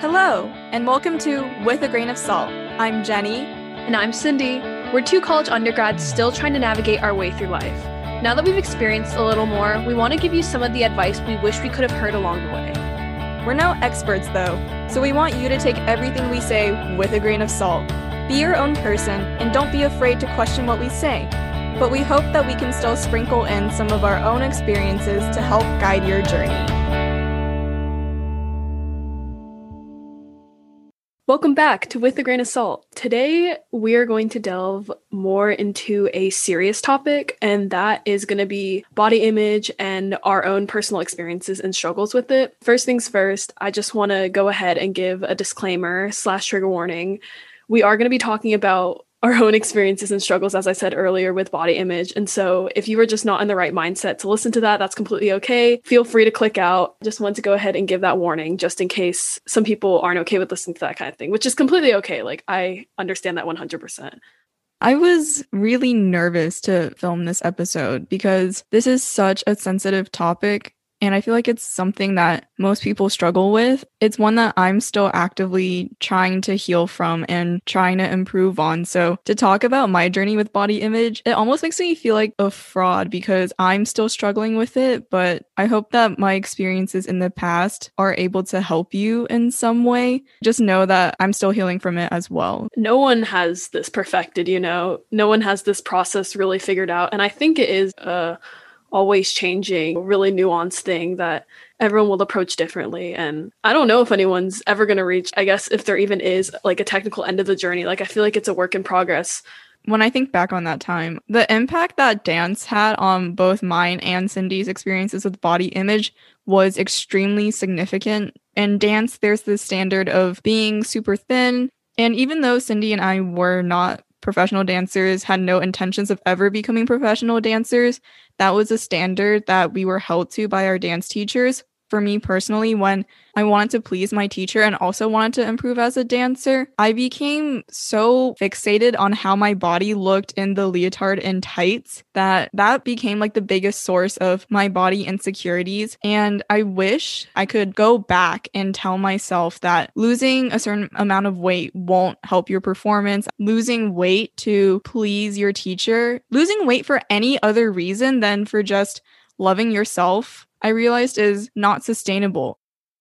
Hello, and welcome to With a Grain of Salt. I'm Jenny. And I'm Cindy. We're two college undergrads still trying to navigate our way through life. Now that we've experienced a little more, we want to give you some of the advice we wish we could have heard along the way. We're no experts, though, so we want you to take everything we say with a grain of salt. Be your own person, and don't be afraid to question what we say. But we hope that we can still sprinkle in some of our own experiences to help guide your journey. Welcome back to With a Grain of Salt. Today, we are going to delve more into a serious topic, and that is going to be body image and our own personal experiences and struggles with it. First things first, I just want to go ahead and give a disclaimer slash trigger warning. We are going to be talking about our own experiences and struggles, as I said earlier, with body image. And so, if you were just not in the right mindset to listen to that, that's completely okay. Feel free to click out. Just want to go ahead and give that warning just in case some people aren't okay with listening to that kind of thing, which is completely okay. Like, I understand that 100%. I was really nervous to film this episode because this is such a sensitive topic and I feel like it's something that most people struggle with. It's one that I'm still actively trying to heal from and trying to improve on. So, to talk about my journey with body image, it almost makes me feel like a fraud because I'm still struggling with it. But I hope that my experiences in the past are able to help you in some way. Just know that I'm still healing from it as well. No one has this perfected, you know, no one has this process really figured out. And I think it is a always changing, really nuanced thing that everyone will approach differently. And I don't know if anyone's ever going to reach, I guess, if there even is like a technical end of the journey. Like, I feel like it's a work in progress. When I think back on that time, the impact that dance had on both mine and Cindy's experiences with body image was extremely significant. In dance, there's the standard of being super thin. And even though Cindy and I were not professional dancers, had no intentions of ever becoming professional dancers, that was a standard that we were held to by our dance teachers. For me personally, when I wanted to please my teacher and also wanted to improve as a dancer, I became so fixated on how my body looked in the leotard and tights that that became like the biggest source of my body insecurities. And I wish I could go back and tell myself that losing a certain amount of weight won't help your performance. Losing weight to please your teacher, losing weight for any other reason than for just loving yourself I realized is not sustainable.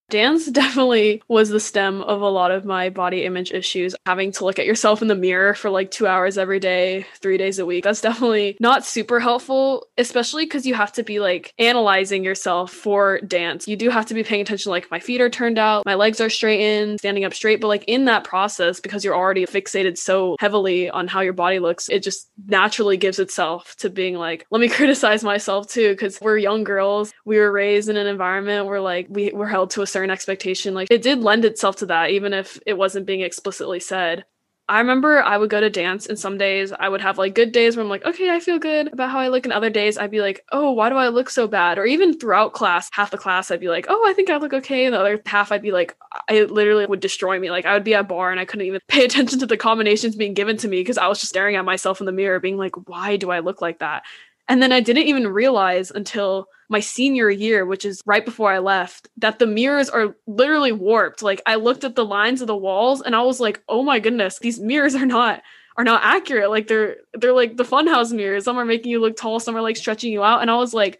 Dance definitely was the stem of a lot of my body image issues. Having to look at yourself in the mirror for like two hours every day, three days a week. That's definitely not super helpful, especially because you have to be like analyzing yourself for dance. You do have to be paying attention, like my feet are turned out, my legs are straightened, standing up straight. But like in that process, because you're already fixated so heavily on how your body looks, it just naturally gives itself to being like, let me criticize myself too. Because we're young girls. We were raised in an environment where like we were held to a certain expectation like it did lend itself to that even if it wasn't being explicitly said I remember I would go to dance and some days I would have like good days where I'm like, okay, I feel good about how I look. And other days I'd be like, oh, why do I look so bad? Or even throughout class, half the class, I'd be like, oh, I think I look okay. And the other half, I'd be like, it literally would destroy me. Like I would be at barre and I couldn't even pay attention to the combinations being given to me because I was just staring at myself in the mirror, being like, why do I look like that? And then I didn't even realize until my senior year, which is right before I left, that the mirrors are literally warped. Like I looked at the lines of the walls and I was like, "Oh my goodness, these mirrors are not are not accurate. Like they're they're like the funhouse mirrors. Some are making you look tall, some are like stretching you out." And I was like,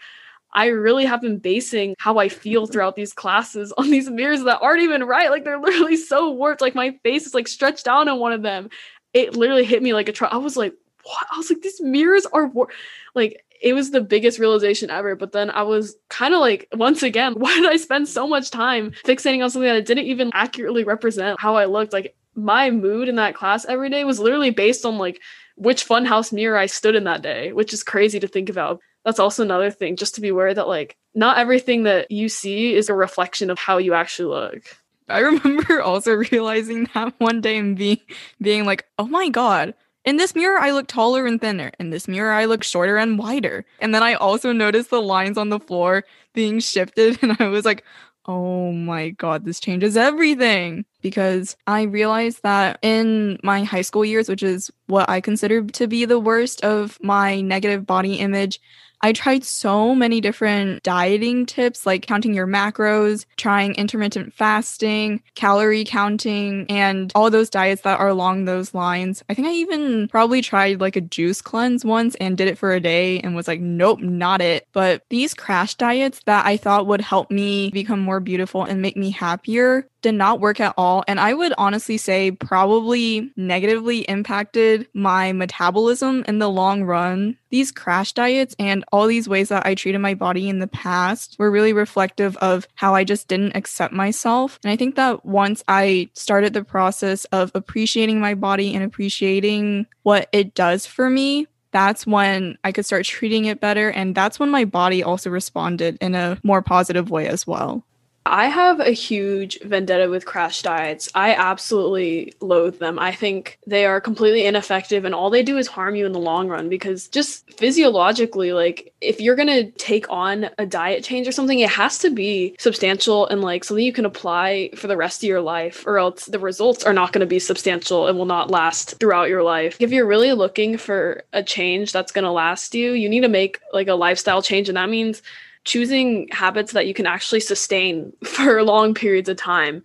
I really have been basing how I feel throughout these classes on these mirrors that aren't even right. Like they're literally so warped. Like my face is like stretched out on one of them. It literally hit me like a truck. I was like, what? I was like, these mirrors are war-. like it was the biggest realization ever. But then I was kind of like, once again, why did I spend so much time fixating on something that didn't even accurately represent how I looked? Like my mood in that class every day was literally based on like which funhouse mirror I stood in that day, which is crazy to think about. That's also another thing, just to be aware that like not everything that you see is a reflection of how you actually look. I remember also realizing that one day and being being like, oh my god, in this mirror, I look taller and thinner. In this mirror, I look shorter and wider. And then I also noticed the lines on the floor being shifted. And I was like, oh my God, this changes everything. Because I realized that in my high school years, which is what I consider to be the worst of my negative body image, I tried so many different dieting tips, like counting your macros, trying intermittent fasting, calorie counting, and all those diets that are along those lines. I think I even probably tried like a juice cleanse once and did it for a day and was like, nope, not it. But these crash diets that I thought would help me become more beautiful and make me happier did not work at all. And I would honestly say probably negatively impacted my metabolism in the long run. These crash diets and all these ways that I treated my body in the past were really reflective of how I just didn't accept myself. And I think that once I started the process of appreciating my body and appreciating what it does for me, that's when I could start treating it better. And that's when my body also responded in a more positive way as well. I have a huge vendetta with crash diets. I absolutely loathe them. I think they are completely ineffective and all they do is harm you in the long run because just physiologically, like if you're going to take on a diet change or something, it has to be substantial and like something you can apply for the rest of your life or else the results are not going to be substantial and will not last throughout your life. If you're really looking for a change that's going to last you, you need to make like a lifestyle change and that means choosing habits that you can actually sustain for long periods of time.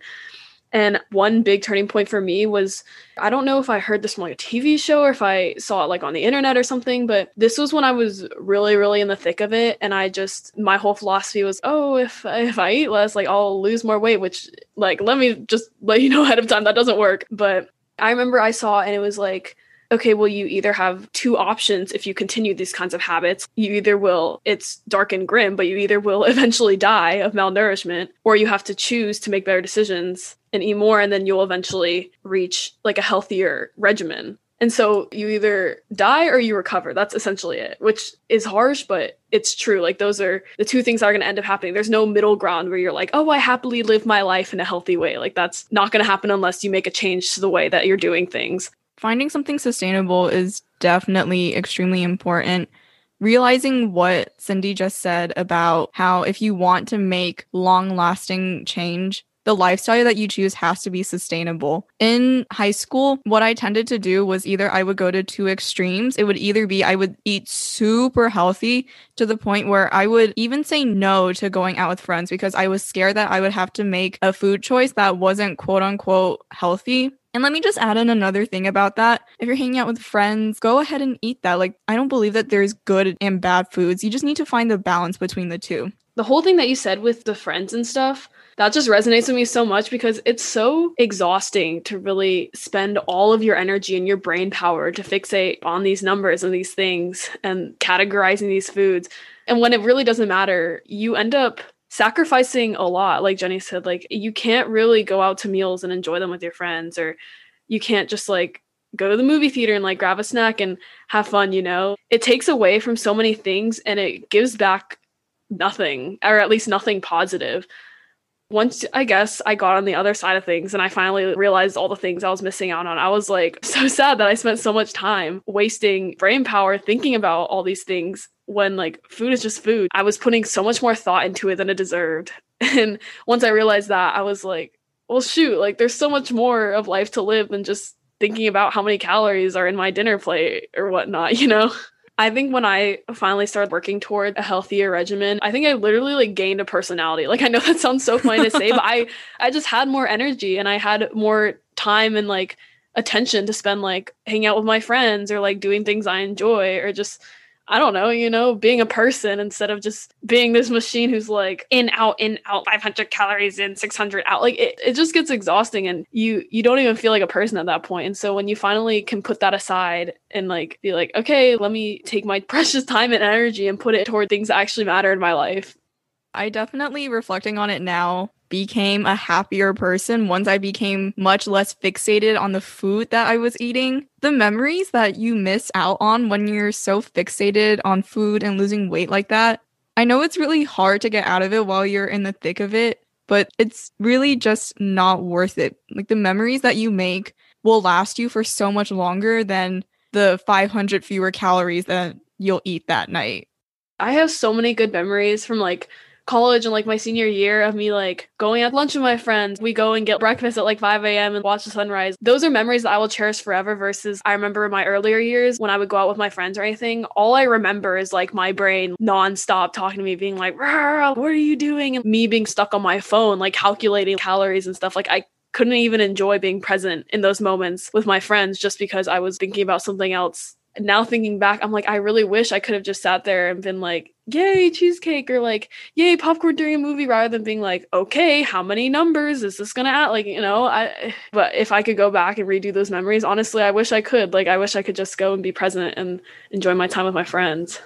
And one big turning point for me was I don't know if I heard this from like a TV show or if I saw it like on the internet or something, but this was when I was really, really in the thick of it. And I just, my whole philosophy was, oh, if, if I eat less, like I'll lose more weight, which, like, let me just let you know ahead of time that doesn't work. But I remember I saw and it was like, okay, well, you either have two options if you continue these kinds of habits. You either will, it's dark and grim, but you either will eventually die of malnourishment, or you have to choose to make better decisions and eat more, and then you'll eventually reach like a healthier regimen. And so you either die or you recover. That's essentially it, which is harsh, but it's true. Like those are the two things that are going to end up happening. There's no middle ground where you're like, oh, I happily live my life in a healthy way. Like that's not going to happen unless you make a change to the way that you're doing things finding something sustainable is definitely extremely important. Realizing what Cindy just said about how if you want to make long lasting change, the lifestyle that you choose has to be sustainable. In high school, what I tended to do was either I would go to two extremes. It would either be I would eat super healthy to the point where I would even say no to going out with friends because I was scared that I would have to make a food choice that wasn't quote unquote healthy and let me just add in another thing about that. If you're hanging out with friends, go ahead and eat that. Like, I don't believe that there's good and bad foods. You just need to find the balance between the two. The whole thing that you said with the friends and stuff, that just resonates with me so much because it's so exhausting to really spend all of your energy and your brain power to fixate on these numbers and these things and categorizing these foods. And when it really doesn't matter, you end up sacrificing a lot like jenny said like you can't really go out to meals and enjoy them with your friends or you can't just like go to the movie theater and like grab a snack and have fun you know? It takes away from so many things and it gives back nothing or at least nothing positive. Once I guess I got on the other side of things and I finally realized all the things I was missing out on, I was like so sad that I spent so much time wasting brain power thinking about all these things when like food is just food. I was putting so much more thought into it than it deserved. And once I realized that, I was like, well, shoot, like there's so much more of life to live than just thinking about how many calories are in my dinner plate or whatnot, you know? I think when I finally started working toward a healthier regimen, I think I literally like gained a personality. Like I know that sounds so funny to say, but I I just had more energy and I had more time and like attention to spend like hanging out with my friends or like doing things I enjoy or just I don't know, you know, being a person instead of just being this machine who's like in out in out 500 calories in 600 out. Like it, it just gets exhausting and you you don't even feel like a person at that point. And so when you finally can put that aside and like be like, okay, let me take my precious time and energy and put it toward things that actually matter in my life. I definitely reflecting on it now became a happier person once I became much less fixated on the food that I was eating. The memories that you miss out on when you're so fixated on food and losing weight like that, I know it's really hard to get out of it while you're in the thick of it, but it's really just not worth it. Like the memories that you make will last you for so much longer than the 500 fewer calories that you'll eat that night. I have so many good memories from like college and like my senior year of me like going at lunch with my friends. We go and get breakfast at like 5 a.m. and watch the sunrise. Those are memories that I will cherish forever versus I remember my earlier years when I would go out with my friends or anything. All I remember is like my brain nonstop talking to me, being like, what are you doing? And me being stuck on my phone, like calculating calories and stuff. Like I couldn't even enjoy being present in those moments with my friends just because I was thinking about something else now thinking back, I'm like, I really wish I could have just sat there and been like, yay, cheesecake, or like, yay, popcorn during a movie, rather than being like, okay, how many numbers is this gonna add? Like, you know, I but if I could go back and redo those memories, honestly, I wish I could. Like, I wish I could just go and be present and enjoy my time with my friends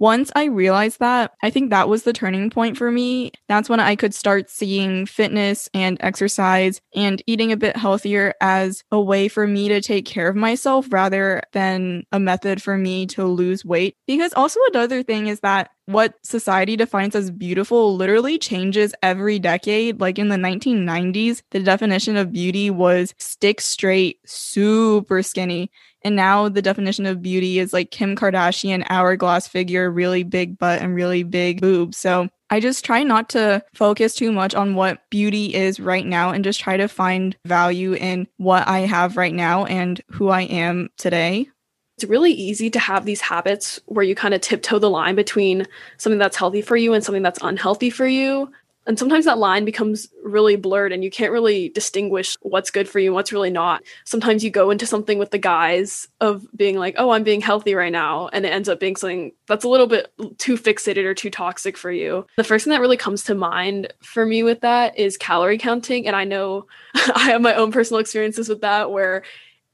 once I realized that, I think that was the turning point for me. That's when I could start seeing fitness and exercise and eating a bit healthier as a way for me to take care of myself rather than a method for me to lose weight. Because also another thing is that what society defines as beautiful literally changes every decade. Like in the 1990s, the definition of beauty was stick straight, super skinny. And now the definition of beauty is like Kim Kardashian hourglass figure, really big butt and really big boobs. So I just try not to focus too much on what beauty is right now and just try to find value in what I have right now and who I am today. It's really easy to have these habits where you kind of tiptoe the line between something that's healthy for you and something that's unhealthy for you and sometimes that line becomes really blurred and you can't really distinguish what's good for you and what's really not. Sometimes you go into something with the guise of being like, oh, I'm being healthy right now. And it ends up being something that's a little bit too fixated or too toxic for you. The first thing that really comes to mind for me with that is calorie counting. And I know I have my own personal experiences with that where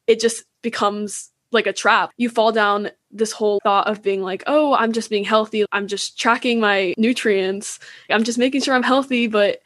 it just becomes like a trap. You fall down this whole thought of being like, oh, I'm just being healthy. I'm just tracking my nutrients. I'm just making sure I'm healthy. But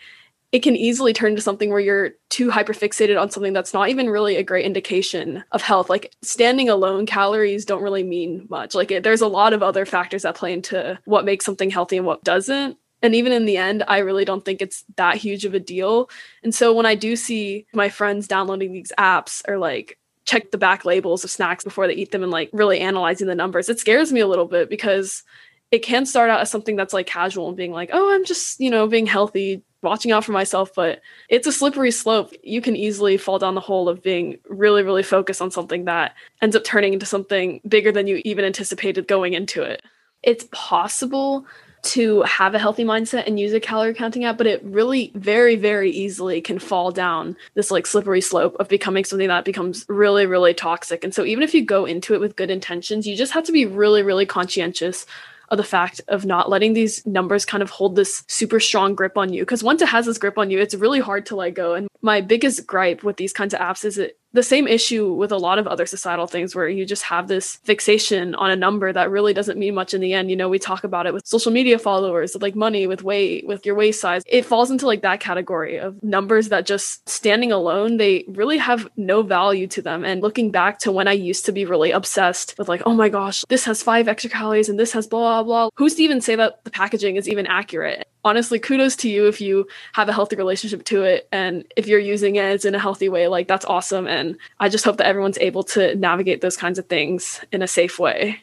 it can easily turn into something where you're too hyperfixated on something that's not even really a great indication of health. Like standing alone, calories don't really mean much. Like it, there's a lot of other factors that play into what makes something healthy and what doesn't. And even in the end, I really don't think it's that huge of a deal. And so when I do see my friends downloading these apps or like check the back labels of snacks before they eat them and like really analyzing the numbers. It scares me a little bit because it can start out as something that's like casual and being like, oh, I'm just, you know, being healthy, watching out for myself, but it's a slippery slope. You can easily fall down the hole of being really, really focused on something that ends up turning into something bigger than you even anticipated going into it. It's possible to have a healthy mindset and use a calorie counting app, but it really very, very easily can fall down this like slippery slope of becoming something that becomes really, really toxic. And so even if you go into it with good intentions, you just have to be really, really conscientious of the fact of not letting these numbers kind of hold this super strong grip on you. Because once it has this grip on you, it's really hard to let go. And my biggest gripe with these kinds of apps is it the same issue with a lot of other societal things where you just have this fixation on a number that really doesn't mean much in the end. You know, we talk about it with social media followers, like money, with weight, with your waist size. It falls into like that category of numbers that just standing alone, they really have no value to them. And looking back to when I used to be really obsessed with like, oh my gosh, this has five extra calories and this has blah, blah, blah. Who's to even say that the packaging is even accurate? Honestly kudos to you if you have a healthy relationship to it and if you're using it in a healthy way like that's awesome. And i just hope that everyone's able to navigate those kinds of things in a safe way.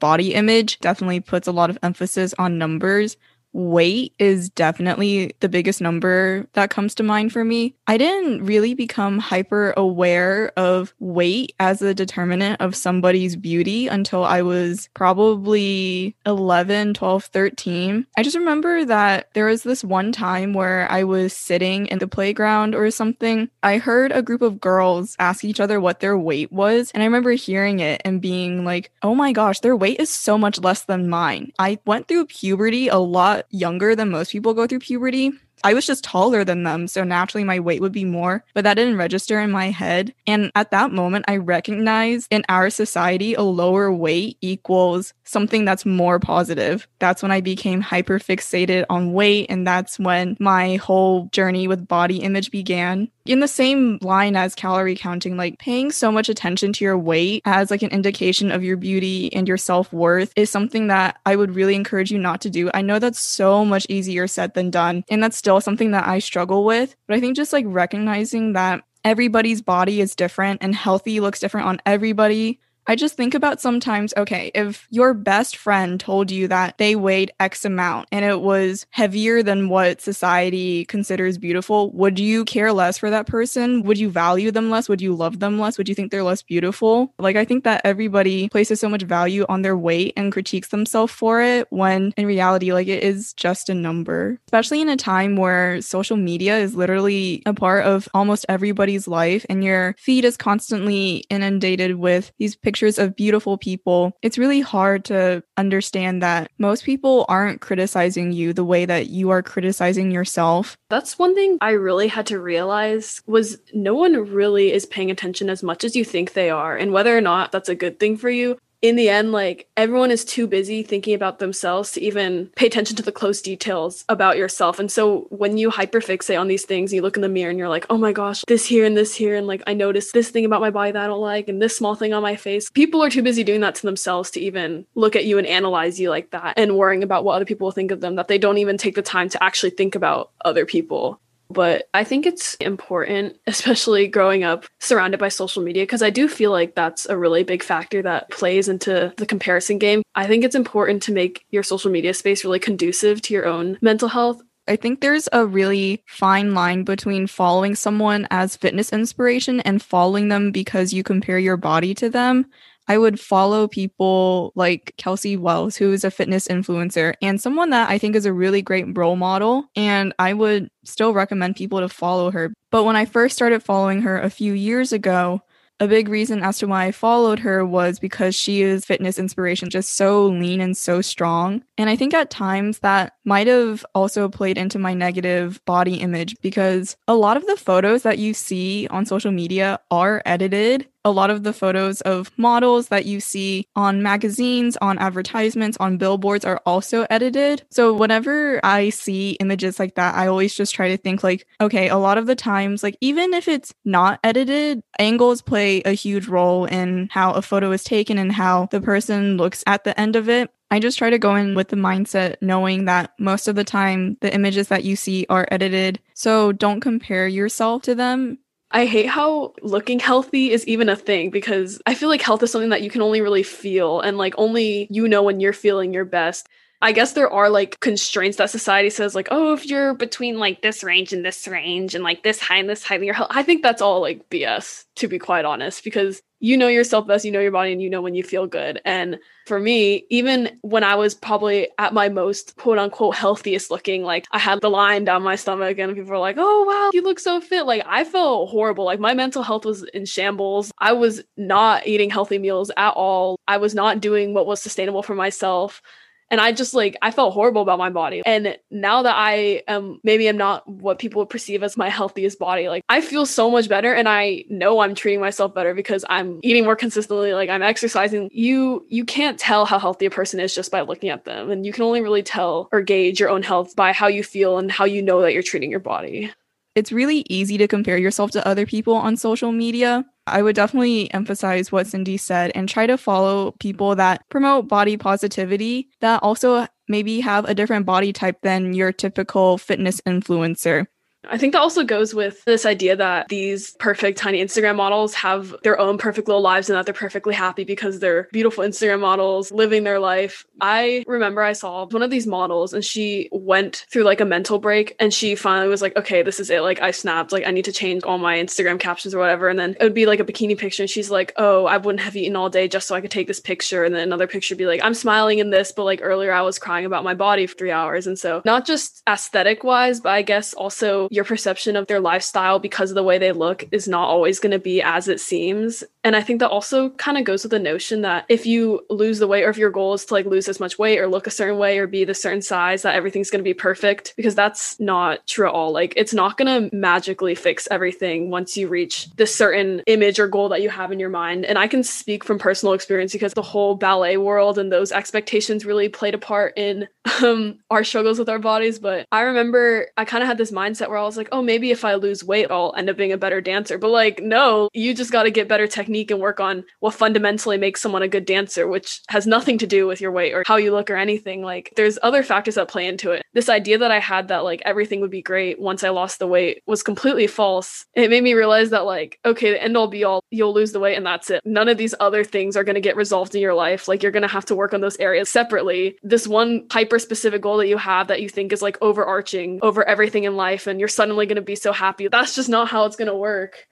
Body image definitely puts a lot of emphasis on numbers weight is definitely the biggest number that comes to mind for me. I didn't really become hyper aware of weight as a determinant of somebody's beauty until I was probably 11, 12, 13. I just remember that there was this one time where I was sitting in the playground or something. I heard a group of girls ask each other what their weight was. And I remember hearing it and being like, oh my gosh, their weight is so much less than mine. I went through puberty a lot younger than most people go through puberty. I was just taller than them, so naturally my weight would be more, but that didn't register in my head. And at that moment, I recognized in our society, a lower weight equals something that's more positive. That's when I became hyper fixated on weight, and that's when my whole journey with body image began in the same line as calorie counting, like paying so much attention to your weight as like an indication of your beauty and your self-worth is something that I would really encourage you not to do. I know that's so much easier said than done, and that's still something that I struggle with, but I think just like recognizing that everybody's body is different and healthy looks different on everybody I just think about sometimes, okay, if your best friend told you that they weighed X amount and it was heavier than what society considers beautiful, would you care less for that person? Would you value them less? Would you love them less? Would you think they're less beautiful? Like, I think that everybody places so much value on their weight and critiques themselves for it when in reality, like, it is just a number, especially in a time where social media is literally a part of almost everybody's life and your feed is constantly inundated with these pictures of beautiful people. It's really hard to understand that most people aren't criticizing you the way that you are criticizing yourself. That's one thing I really had to realize was no one really is paying attention as much as you think they are. And whether or not that's a good thing for you, in the end, like everyone is too busy thinking about themselves to even pay attention to the close details about yourself. And so when you hyperfixate on these things, you look in the mirror and you're like, oh my gosh, this here and this here. And like, I noticed this thing about my body that I don't like and this small thing on my face. People are too busy doing that to themselves to even look at you and analyze you like that and worrying about what other people will think of them, that they don't even take the time to actually think about other people. But I think it's important, especially growing up surrounded by social media, because I do feel like that's a really big factor that plays into the comparison game. I think it's important to make your social media space really conducive to your own mental health. I think there's a really fine line between following someone as fitness inspiration and following them because you compare your body to them. I would follow people like Kelsey Wells, who is a fitness influencer and someone that I think is a really great role model. And I would still recommend people to follow her. But when I first started following her a few years ago, a big reason as to why I followed her was because she is fitness inspiration, just so lean and so strong. And I think at times that might have also played into my negative body image because a lot of the photos that you see on social media are edited a lot of the photos of models that you see on magazines, on advertisements, on billboards are also edited. So whenever I see images like that, I always just try to think like, okay, a lot of the times, like even if it's not edited, angles play a huge role in how a photo is taken and how the person looks at the end of it. I just try to go in with the mindset knowing that most of the time the images that you see are edited. So don't compare yourself to them I hate how looking healthy is even a thing because I feel like health is something that you can only really feel and like only you know when you're feeling your best. I guess there are like constraints that society says, like, oh, if you're between like this range and this range and like this high and this height, you're health. I think that's all like BS, to be quite honest, because you know yourself best, you know your body, and you know when you feel good. And for me, even when I was probably at my most quote unquote healthiest looking, like I had the line down my stomach, and people were like, oh, wow, you look so fit. Like I felt horrible. Like my mental health was in shambles. I was not eating healthy meals at all. I was not doing what was sustainable for myself and i just like i felt horrible about my body. And now that i am maybe i'm not what people would perceive as my healthiest body like i feel so much better. And i know i'm treating myself better because i'm eating more consistently. Like i'm exercising. You you can't tell how healthy a person is just by looking at them. And you can only really tell or gauge your own health by how you feel and how you know that you're treating your body. It's really easy to compare yourself to other people on social media. I would definitely emphasize what Cindy said and try to follow people that promote body positivity that also maybe have a different body type than your typical fitness influencer. I think that also goes with this idea that these perfect tiny Instagram models have their own perfect little lives and that they're perfectly happy because they're beautiful Instagram models living their life. I remember I saw one of these models and she went through like a mental break and she finally was like, okay, this is it. Like I snapped, like I need to change all my Instagram captions or whatever. And then it would be like a bikini picture and she's like, oh, I wouldn't have eaten all day just so I could take this picture. And then another picture be like, I'm smiling in this, but like earlier I was crying about my body for three hours. And so not just aesthetic wise, but I guess also your perception of their lifestyle because of the way they look is not always going to be as it seems. And I think that also kind of goes with the notion that if you lose the weight or if your goal is to like lose as much weight or look a certain way or be the certain size, that everything's going to be perfect because that's not true at all. Like it's not going to magically fix everything once you reach this certain image or goal that you have in your mind. And I can speak from personal experience because the whole ballet world and those expectations really played a part in um, our struggles with our bodies. But I remember I kind of had this mindset where I was like, oh, maybe if I lose weight, I'll end up being a better dancer. But like, no, you just got to get better technique and work on what fundamentally makes someone a good dancer, which has nothing to do with your weight or how you look or anything. Like, there's other factors that play into it. This idea that I had that like everything would be great once I lost the weight was completely false. It made me realize that like, okay, the end all be all, you'll lose the weight and that's it. None of these other things are going to get resolved in your life. Like, you're going to have to work on those areas separately. This one hyper specific goal that you have that you think is like overarching over everything in life and you're suddenly going to be so happy. That's just not how it's going to work.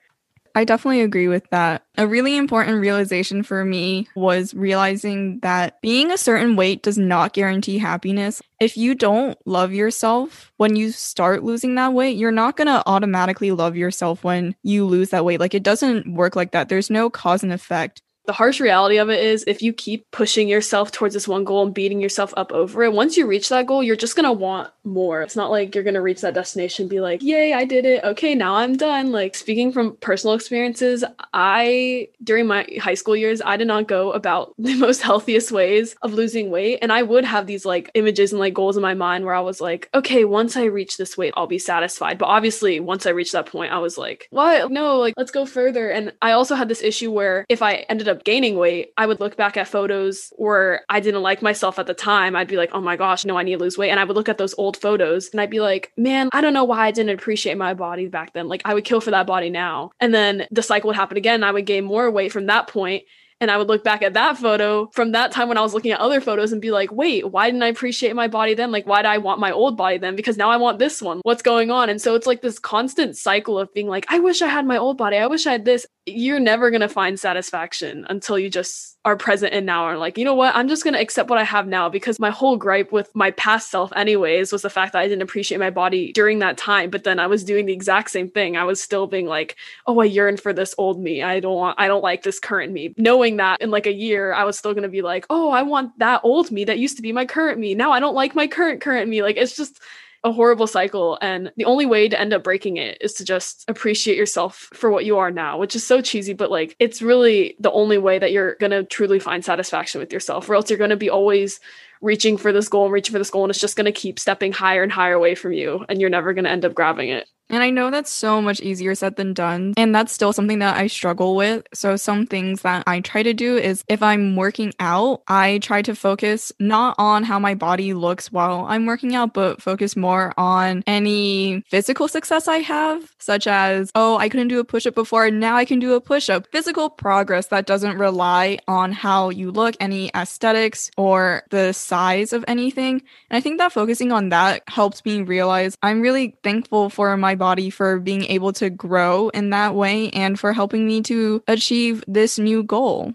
I definitely agree with that. A really important realization for me was realizing that being a certain weight does not guarantee happiness. If you don't love yourself when you start losing that weight, you're not going to automatically love yourself when you lose that weight. Like it doesn't work like that. There's no cause and effect the harsh reality of it is if you keep pushing yourself towards this one goal and beating yourself up over it, once you reach that goal, you're just going to want more. It's not like you're going to reach that destination be like, "Yay, I did it. Okay, now I'm done." Like speaking from personal experiences, I during my high school years, I did not go about the most healthiest ways of losing weight, and I would have these like images and like goals in my mind where I was like, "Okay, once I reach this weight, I'll be satisfied." But obviously, once I reached that point, I was like, "What? No, like let's go further." And I also had this issue where if I ended up up gaining weight, I would look back at photos where I didn't like myself at the time. I'd be like, oh my gosh, no, I need to lose weight. And I would look at those old photos and I'd be like, man, I don't know why I didn't appreciate my body back then. Like, I would kill for that body now. And then the cycle would happen again. I would gain more weight from that point and I would look back at that photo from that time when I was looking at other photos and be like, wait, why didn't I appreciate my body then? Like, why did I want my old body then? Because now I want this one. What's going on? And so it's like this constant cycle of being like, I wish I had my old body. I wish I had this. You're never going to find satisfaction until you just are present and now are like, you know what? I'm just going to accept what I have now because my whole gripe with my past self, anyways, was the fact that I didn't appreciate my body during that time. But then I was doing the exact same thing. I was still being like, oh, I yearn for this old me. I don't want, I don't like this current me. Knowing that in like a year, I was still going to be like, oh, I want that old me that used to be my current me. Now I don't like my current, current me. Like, it's just, a horrible cycle. And the only way to end up breaking it is to just appreciate yourself for what you are now, which is so cheesy, but like it's really the only way that you're going to truly find satisfaction with yourself, or else you're going to be always reaching for this goal and reaching for this goal, and it's just going to keep stepping higher and higher away from you, and you're never going to end up grabbing it. And I know that's so much easier said than done. And that's still something that I struggle with. So, some things that I try to do is if I'm working out, I try to focus not on how my body looks while I'm working out, but focus more on any physical success I have, such as, oh, I couldn't do a push up before. Now I can do a push up. Physical progress that doesn't rely on how you look, any aesthetics, or the size of anything. And I think that focusing on that helps me realize I'm really thankful for my body for being able to grow in that way and for helping me to achieve this new goal.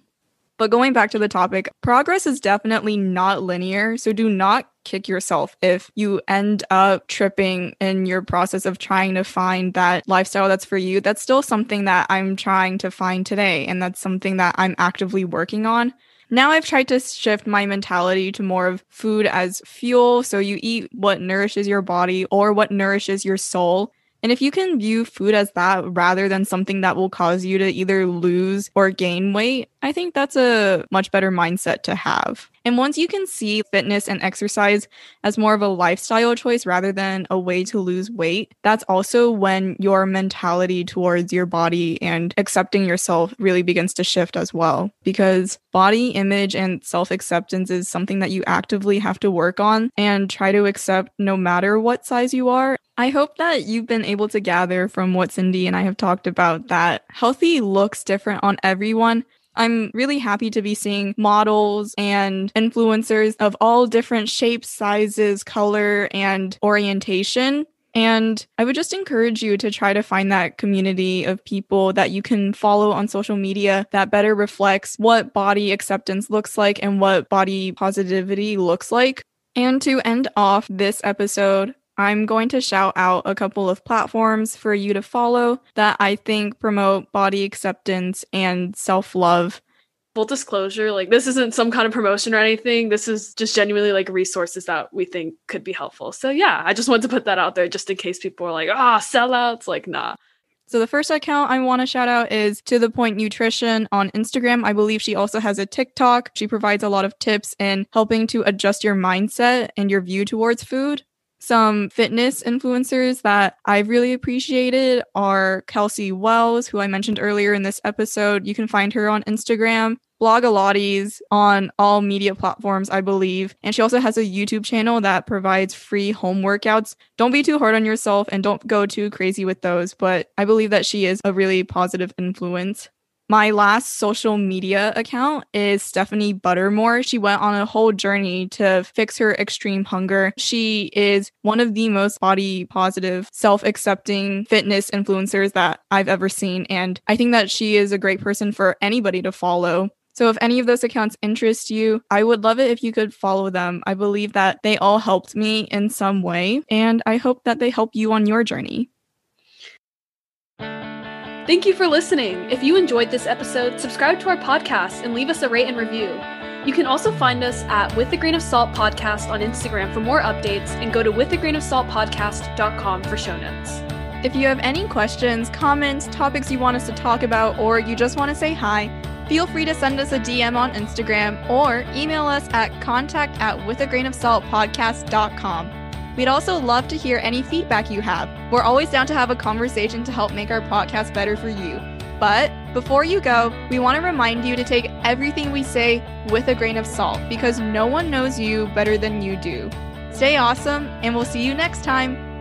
But going back to the topic, progress is definitely not linear. So do not kick yourself if you end up tripping in your process of trying to find that lifestyle that's for you. That's still something that I'm trying to find today. And that's something that I'm actively working on. Now I've tried to shift my mentality to more of food as fuel. So you eat what nourishes your body or what nourishes your soul. And if you can view food as that rather than something that will cause you to either lose or gain weight, I think that's a much better mindset to have. And once you can see fitness and exercise as more of a lifestyle choice rather than a way to lose weight, that's also when your mentality towards your body and accepting yourself really begins to shift as well. Because body image and self acceptance is something that you actively have to work on and try to accept no matter what size you are. I hope that you've been able to gather from what Cindy and I have talked about that healthy looks different on everyone. I'm really happy to be seeing models and influencers of all different shapes, sizes, color, and orientation. And I would just encourage you to try to find that community of people that you can follow on social media that better reflects what body acceptance looks like and what body positivity looks like. And to end off this episode, I'm going to shout out a couple of platforms for you to follow that I think promote body acceptance and self love. Full disclosure, like this isn't some kind of promotion or anything. This is just genuinely like resources that we think could be helpful. So yeah, I just wanted to put that out there just in case people are like, ah, oh, sellouts. Like, nah. So the first account I want to shout out is To the Point Nutrition on Instagram. I believe she also has a TikTok. She provides a lot of tips in helping to adjust your mindset and your view towards food. Some fitness influencers that I've really appreciated are Kelsey Wells, who I mentioned earlier in this episode. You can find her on Instagram, Blogilates on all media platforms, I believe. And she also has a YouTube channel that provides free home workouts. Don't be too hard on yourself and don't go too crazy with those, but I believe that she is a really positive influence. My last social media account is Stephanie Buttermore. She went on a whole journey to fix her extreme hunger. She is one of the most body positive, self accepting fitness influencers that I've ever seen. And I think that she is a great person for anybody to follow. So if any of those accounts interest you, I would love it if you could follow them. I believe that they all helped me in some way, and I hope that they help you on your journey. Thank you for listening. If you enjoyed this episode, subscribe to our podcast and leave us a rate and review. You can also find us at With a Grain of Salt Podcast on Instagram for more updates and go to withagrainofsaltpodcast.com for show notes. If you have any questions, comments, topics you want us to talk about, or you just want to say hi, feel free to send us a DM on Instagram or email us at contact at withagrainofsaltpodcast.com. We'd also love to hear any feedback you have. We're always down to have a conversation to help make our podcast better for you. But before you go, we want to remind you to take everything we say with a grain of salt because no one knows you better than you do. Stay awesome, and we'll see you next time.